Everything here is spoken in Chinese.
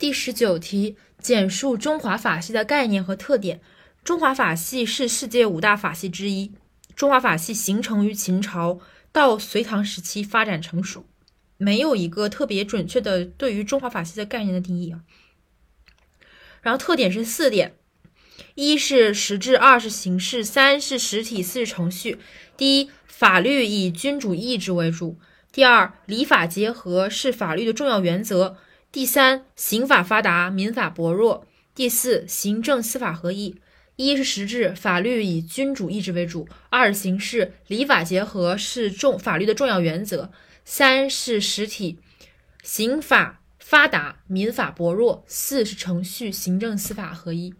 第十九题，简述中华法系的概念和特点。中华法系是世界五大法系之一。中华法系形成于秦朝，到隋唐时期发展成熟，没有一个特别准确的对于中华法系的概念的定义啊。然后特点是四点：一是实质，二是形式，三是实体，四是程序。第一，法律以君主意志为主；第二，礼法结合是法律的重要原则。第三，刑法发达，民法薄弱。第四，行政司法合一。一是实质，法律以君主意志为主；二是形式，礼法结合是重法律的重要原则；三是实体，刑法发达，民法薄弱；四是程序，行政司法合一。